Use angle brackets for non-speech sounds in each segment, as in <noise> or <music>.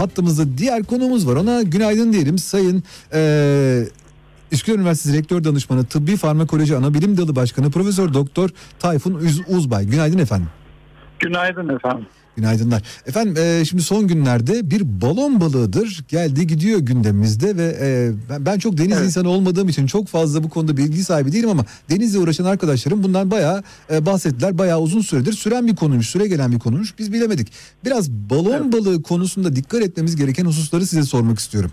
Hattımızda diğer konuğumuz var. Ona günaydın diyelim. Sayın e, Üsküdar Üniversitesi Rektör Danışmanı Tıbbi Farmakoloji Anabilim Dalı Başkanı Profesör Doktor Tayfun Üz- Uzbay. Günaydın efendim. Günaydın efendim. Günaydınlar. Efendim e, şimdi son günlerde bir balon balığıdır geldi gidiyor gündemimizde ve e, ben, ben çok deniz Evet. insanı olmadığım için çok fazla bu konuda bilgi sahibi değilim ama denizle uğraşan arkadaşlarım bundan bayağı e, bahsettiler. Bayağı uzun süredir süren bir konuymuş, süre gelen bir konuymuş. Biz bilemedik. Biraz balon balığı konusunda dikkat etmemiz gereken hususları size sormak istiyorum.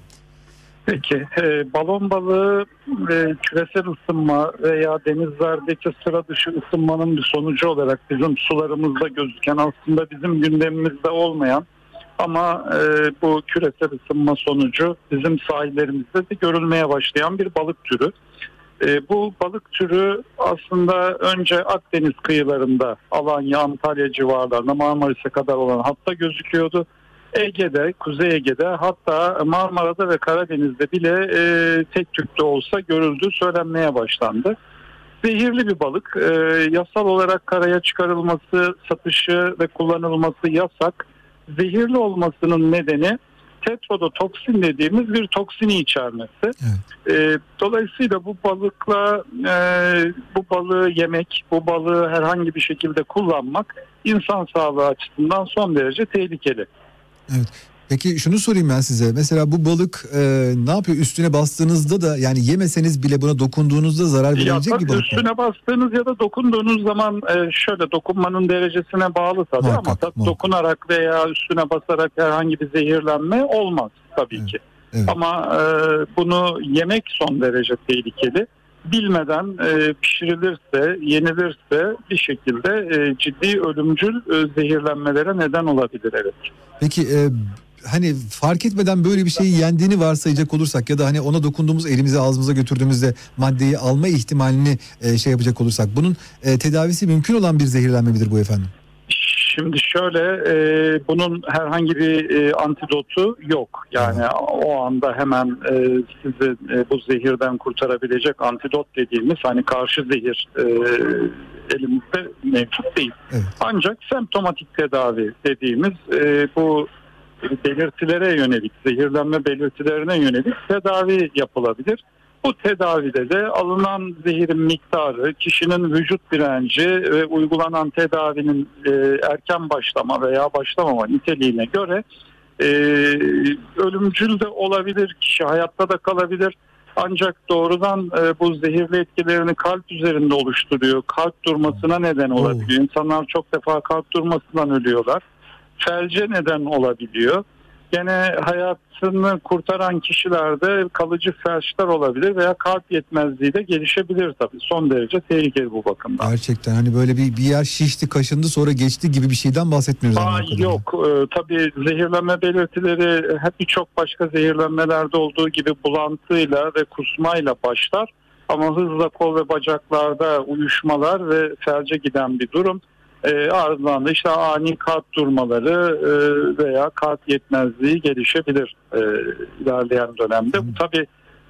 Peki e, balon balığı e, küresel ısınma veya denizlerdeki sıra dışı ısınmanın bir sonucu olarak bizim sularımızda gözüken aslında bizim gündemimizde olmayan ama e, bu küresel ısınma sonucu bizim sahillerimizde de görülmeye başlayan bir balık türü. E, bu balık türü aslında önce Akdeniz kıyılarında Alanya, Antalya civarlarında Marmaris'e kadar olan hatta gözüküyordu. Ege'de, Kuzey Ege'de hatta Marmara'da ve Karadeniz'de bile e, tek tükte olsa görüldüğü söylenmeye başlandı. Zehirli bir balık. E, yasal olarak karaya çıkarılması, satışı ve kullanılması yasak. Zehirli olmasının nedeni tetrodotoksin dediğimiz bir toksini içermesi. E, dolayısıyla bu balıkla e, bu balığı yemek, bu balığı herhangi bir şekilde kullanmak insan sağlığı açısından son derece tehlikeli. Peki şunu sorayım ben size. Mesela bu balık e, ne yapıyor? Üstüne bastığınızda da yani yemeseniz bile buna dokunduğunuzda zarar Ya balık mı? üstüne bastığınız ya da dokunduğunuz zaman e, şöyle dokunmanın derecesine bağlı tabii Muhakkak, ama tabii muhakkak. dokunarak veya üstüne basarak herhangi bir zehirlenme olmaz tabii Evet, ki. evet. Ama e, bunu yemek son derece tehlikeli. Bilmeden e, pişirilirse, yenilirse bir şekilde e, ciddi ölümcül e, zehirlenmelere neden olabilir evet. Peki e, hani fark etmeden böyle bir şeyi yendiğini varsayacak olursak ya da hani ona dokunduğumuz elimize ağzımıza götürdüğümüzde maddeyi alma ihtimalini e, şey yapacak olursak bunun e, tedavisi mümkün olan bir zehirlenme midir bu efendim? Şimdi şöyle e, bunun herhangi bir e, antidotu yok. Yani o anda hemen e, sizi e, bu zehirden kurtarabilecek antidot dediğimiz hani karşı zehir e, elimizde mevcut değil. Evet. Ancak semptomatik tedavi dediğimiz e, bu belirtilere yönelik, zehirlenme belirtilerine yönelik tedavi yapılabilir. Bu tedavide de alınan zehirin miktarı, kişinin vücut direnci ve uygulanan tedavinin e, erken başlama veya başlamama niteliğine göre e, ölümcül de olabilir, kişi hayatta da kalabilir. Ancak doğrudan e, bu zehirli etkilerini kalp üzerinde oluşturuyor. Kalp durmasına neden olabiliyor. İnsanlar çok defa kalp durmasından ölüyorlar. Felce neden olabiliyor. Gene hayatını kurtaran kişilerde kalıcı felçler olabilir veya kalp yetmezliği de gelişebilir tabii. Son derece tehlikeli bu bakımdan. Gerçekten hani böyle bir, bir yer şişti kaşındı sonra geçti gibi bir şeyden bahsetmiyoruz. Aa, yok Ee, tabii zehirlenme belirtileri hep birçok başka zehirlenmelerde olduğu gibi bulantıyla ve kusmayla başlar. Ama hızla kol ve bacaklarda uyuşmalar ve felce giden bir durum. Ee, ardından da işte ani kalp durmaları e, veya kalp yetmezliği gelişebilir e, ilerleyen dönemde. Bu tabii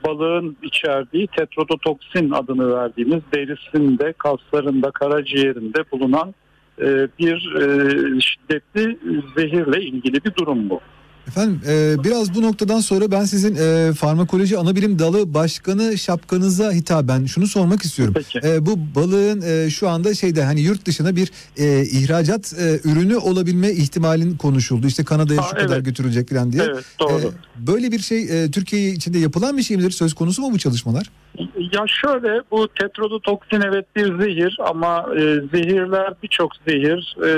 balığın içerdiği tetrodotoksin adını verdiğimiz derisinde, kaslarında, karaciğerinde bulunan e, bir e, şiddetli zehirle ilgili bir durum bu. Efendim e, biraz bu noktadan sonra ben sizin e, farmakoloji anabilim dalı başkanı şapkanıza hitaben şunu sormak istiyorum. Peki. E, bu balığın e, şu anda şeyde hani yurt dışına bir e, ihracat e, ürünü olabilme ihtimalin konuşuldu. İşte Kanada'ya şu kadar evet. götürülecek falan diye. Evet doğru. E, böyle bir şey e, Türkiye içinde yapılan bir şey midir? Söz konusu mu bu çalışmalar? Ya şöyle bu tetrodotoksin evet bir zehir ama e, zehirler birçok zehir e,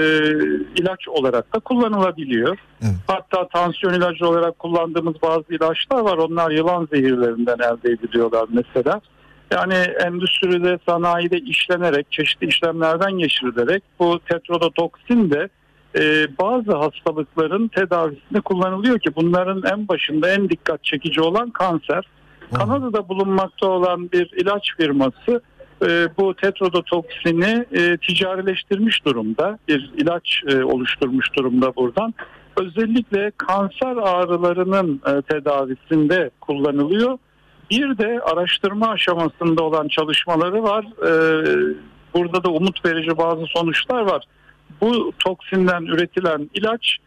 ilaç olarak da kullanılabiliyor. Evet. Hatta tansiyon ilacı olarak kullandığımız bazı ilaçlar var. Onlar yılan zehirlerinden elde ediliyorlar mesela. Yani endüstride, sanayide işlenerek, çeşitli işlemlerden geçirilerek bu tetrodotoksin de e, bazı hastalıkların tedavisinde kullanılıyor ki bunların en başında en dikkat çekici olan kanser. Kanada'da bulunmakta olan bir ilaç firması e, bu tetrodotoksini e, ticarileştirmiş durumda. Bir ilaç e, oluşturmuş durumda buradan. Özellikle kanser ağrılarının e, tedavisinde kullanılıyor. Bir de araştırma aşamasında olan çalışmaları var. E, burada da umut verici bazı sonuçlar var. Bu toksinden üretilen ilaç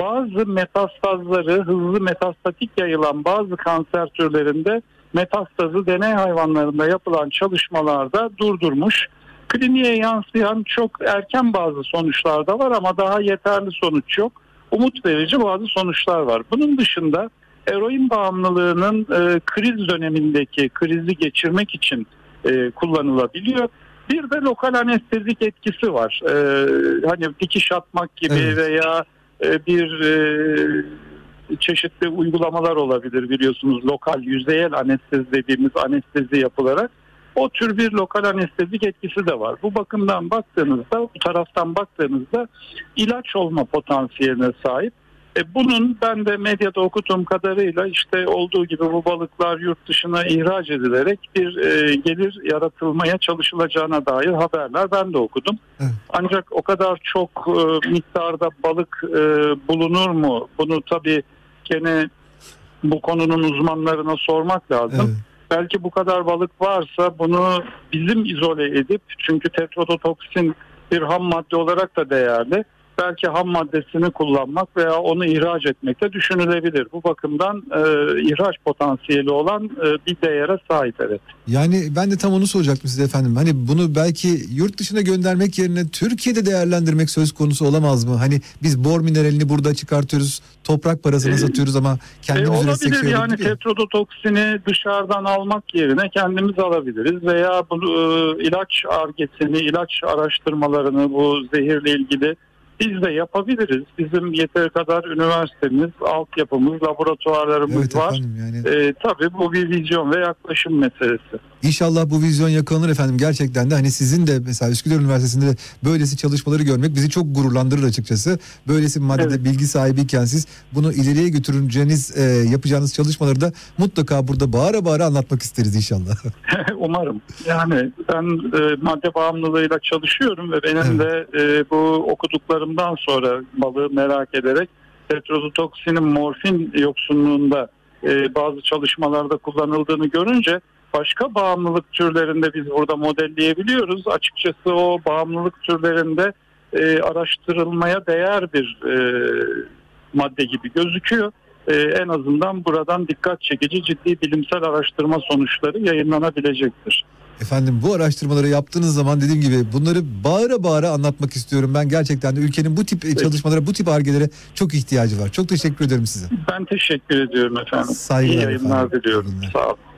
bazı metastazları hızlı metastatik yayılan bazı kanser türlerinde metastazı deney hayvanlarında yapılan çalışmalarda durdurmuş. Kliniğe yansıyan çok erken bazı sonuçlar da var ama daha yeterli sonuç yok. Umut verici bazı sonuçlar var. Bunun dışında eroin bağımlılığının e, kriz dönemindeki krizi geçirmek için e, kullanılabiliyor. Bir de lokal anestezik etkisi var. E, hani dikiş atmak gibi Evet. veya e, bir e, çeşitli uygulamalar olabilir biliyorsunuz. Lokal yüzeyel anestezi dediğimiz anestezi yapılarak o tür bir lokal anestezik etkisi de var. Bu bakımdan baktığınızda, bu taraftan baktığınızda ilaç olma potansiyeline sahip. E bunun ben de medyada okuduğum kadarıyla işte olduğu gibi bu balıklar yurt dışına ihraç edilerek bir e, gelir yaratılmaya çalışılacağına dair haberler ben de okudum. Evet. Ancak o kadar çok e, miktarda balık e, bulunur mu? Bunu tabii gene bu konunun uzmanlarına sormak lazım. Evet. Belki bu kadar balık varsa bunu bizim izole edip çünkü tetrodotoksin bir ham madde olarak da değerli. Belki ham maddesini kullanmak veya onu ihraç etmek de düşünülebilir. Bu bakımdan e, ihraç potansiyeli olan e, bir değere sahip evet. Yani ben de tam onu soracaktım size efendim. Hani bunu belki yurt dışına göndermek yerine Türkiye'de değerlendirmek söz konusu olamaz mı? Hani biz bor mineralini burada çıkartıyoruz, toprak parasına Ee, satıyoruz ama E, kendimiz üretsek olabilir şey yani tetrodotoksini dışarıdan almak yerine kendimiz alabiliriz veya bu e, ilaç argesini, ilaç araştırmalarını bu zehirle ilgili biz de yapabiliriz. Bizim yeteri kadar üniversitemiz, altyapımız, laboratuvarlarımız Evet var. efendim yani. E, tabii bu bir vizyon ve yaklaşım meselesi. İnşallah bu vizyon yakalanır efendim. Gerçekten de hani sizin de mesela Üsküdar Üniversitesi'nde de böylesi çalışmaları görmek bizi çok gururlandırır açıkçası. Böylesi bir maddede Evet. bilgi sahibiyken siz bunu ileriye götüreceğiniz, e, yapacağınız çalışmaları da mutlaka burada bağıra bağıra anlatmak isteriz inşallah. <laughs> <laughs> Umarım. Yani ben e, madde bağımlılığıyla çalışıyorum ve benim de e, bu okuduklarımdan sonra balığı merak ederek tetrodotoksinin morfin yoksunluğunda e, bazı çalışmalarda kullanıldığını görünce başka bağımlılık türlerinde biz burada modelleyebiliyoruz. Açıkçası o bağımlılık türlerinde e, araştırılmaya değer bir e, madde gibi gözüküyor. E, en azından buradan dikkat çekici ciddi bilimsel araştırma sonuçları yayınlanabilecektir. Efendim bu araştırmaları yaptığınız zaman dediğim gibi bunları bağıra bağıra anlatmak istiyorum. Ben gerçekten de ülkenin bu tip çalışmalara, bu tip argelere çok ihtiyacı var. Çok teşekkür ederim size. Ben teşekkür ediyorum efendim. Saygılar İyi yayınlar efendim. diliyorum. Sağ olun.